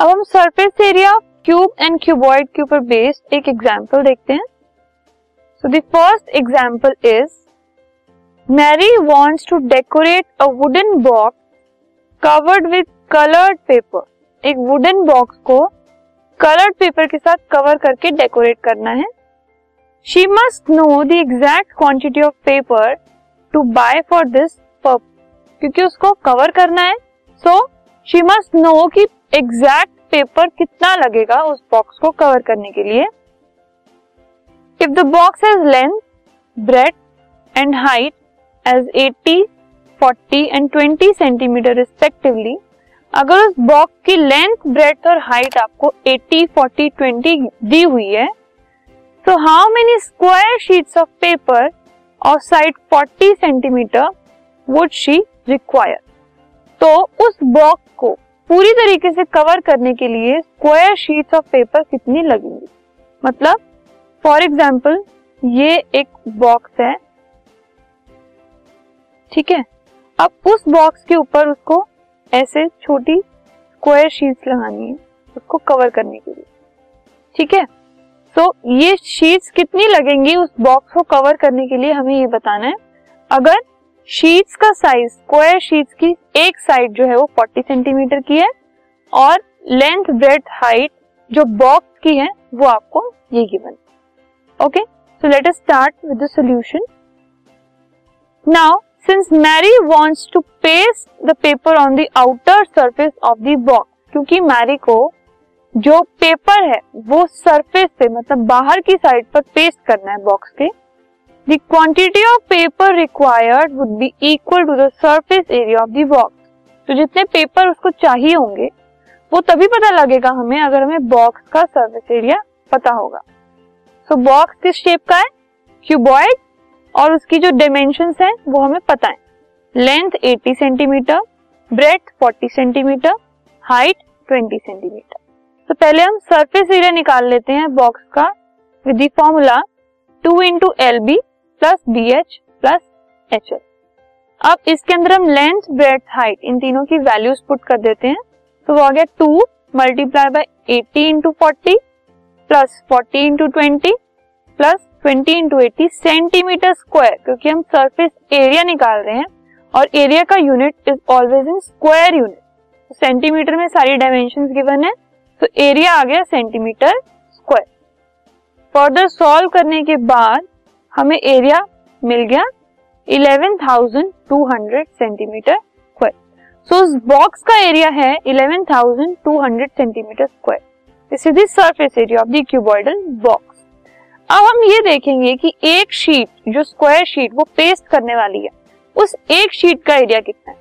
अब हम surface area cube and cuboid के ऊपर बेस्ड एक एग्जांपल देखते हैं। So the first example is Mary wants to decorate a wooden box covered with coloured paper एक वुडन बॉक्स को कलर्ड पेपर के साथ कवर करके डेकोरेट करना है। She must know the exact quantity of paper to buy for this purpose क्योंकि उसको cover करना है। सो शी मस्ट नो कि एग्जैक्ट पेपर कितना लगेगा उस बॉक्स को कवर करने के लिए? If the box has length breadth and height as 80, 40 and 20 centimetre respectively अगर उस बॉक्स की लेंथ ब्रेड और हाइट आपको 80, 40, 20 दी हुई है तो how many square sheets of paper और side 40 centimetre would she require तो उस बॉक्स को पूरी तरीके से कवर करने के लिए स्क्वायर शीट्स ऑफ़ पेपर कितनी लगेंगी? मतलब फॉर एग्ज़ाम्पल ये एक बॉक्स है। ठीक है? अब उस बॉक्स के ऊपर उसको ऐसे छोटी स्क्वायर शीट्स लगानी है, उसको कवर करने के लिए। ठीक है? सो ये शीट्स कितनी लगेंगी उस बॉक्स को कवर करने के लिए हमें ये बताना है। अगर शीट्स का साइज़ स्क्वायर शीट्स की एक साइड जो है वो 40 सेंटीमीटर की है और लेंथ ब्रेड हाइट जो बॉक्स की है वो आपको ये given okay so let us start with the solution now since Mary wants to paste the paper on the outer surface of the box क्योंकि मैरी को जो पेपर है, वो सरफेस पे मतलब बाहर की साइड पर पेस्ट करना है बॉक्स के the quantity of paper required would be equal to the surface area of the box तो जितने पेपर उसको चाहिए होंगे वो तभी पता लगेगा हमें अगर हमें बॉक्स का सरफेस एरिया पता होगा। सो so, बॉक्स किस शेप का है? क्यूबॉइड और उसकी जो डायमेंशन है वो हमें पता है। Length 80 centimetre breadth 40 centimetre height 20 centimetre तो पहले हम सरफेस एरिया निकाल लेते हैं बॉक्स का with formula two into L B plus B H plus H L अब इसके अंदर हम लेंथ ब्रेथ हाइट इन तीनों की वैल्यूज़ पुट कर देते हैं। तो वो आ गया two multiply by eighty into forty plus forty into twenty plus twenty into eighty centimetre square क्योंकि हम सरफेस एरिया निकाल रहे हैं और एरिया का unit is always in square unit centimetre में सारी डायमेंशन गिवन है तो एरिया आ गया सेंटीमीटर स्क्वायर फर्दर सॉल्व करने के बाद हमें एरिया मिल गया 11,200 सेंटीमीटर स्क्वायर सो उस बॉक्स का एरिया है 11,200 centimetre square this is the surface area of the cuboidal box अब हम ये देखेंगे कि एक शीट जो स्क्वायर शीट वो पेस्ट करने वाली है। उस एक शीट का एरिया कितना है?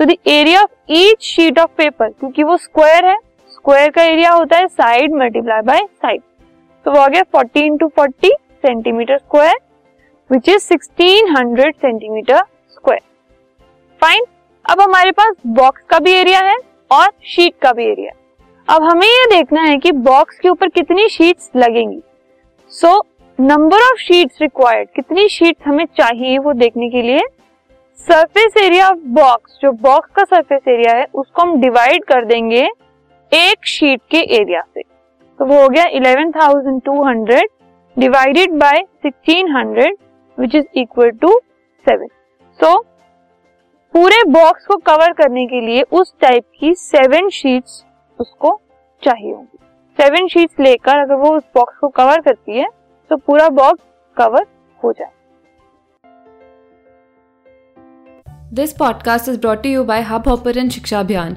So the area of each sheet of paper क्योंकि वो स्क्वायर है स्क्वायर का एरिया होता है साइड मल्टीप्लाई बाय साइड तो वो आ गया forty into forty centimetre square which is sixteen hundred centimetre square fine अब हमारे पास बॉक्स का भी एरिया है और शीट का भी एरिया अब हमें ये देखना है कि बॉक्स के ऊपर कितनी शीट्स लगेंगी। So number of sheets required कितनी शीट्स हमें चाहिए वो देखने के लिए सरफेस एरिया ऑफ़ बॉक्स जो बॉक्स का सरफेस एरिया है उसको हम डिवाइड कर देंगे एक शीट के एरिया से। तो वो हो गया 11,200 divided by 1600 which is equal to seven so पूरे बॉक्स को कवर करने के लिए उस टाइप की सेवन शीट्स उसको चाहिए होंगी। सेवन शीट्स लेकर अगर वो उस बॉक्स को कवर करती है तो पूरा बॉक्स कवर हो जाए। This podcast is brought you by Hubhopper Shiksha Abhiyan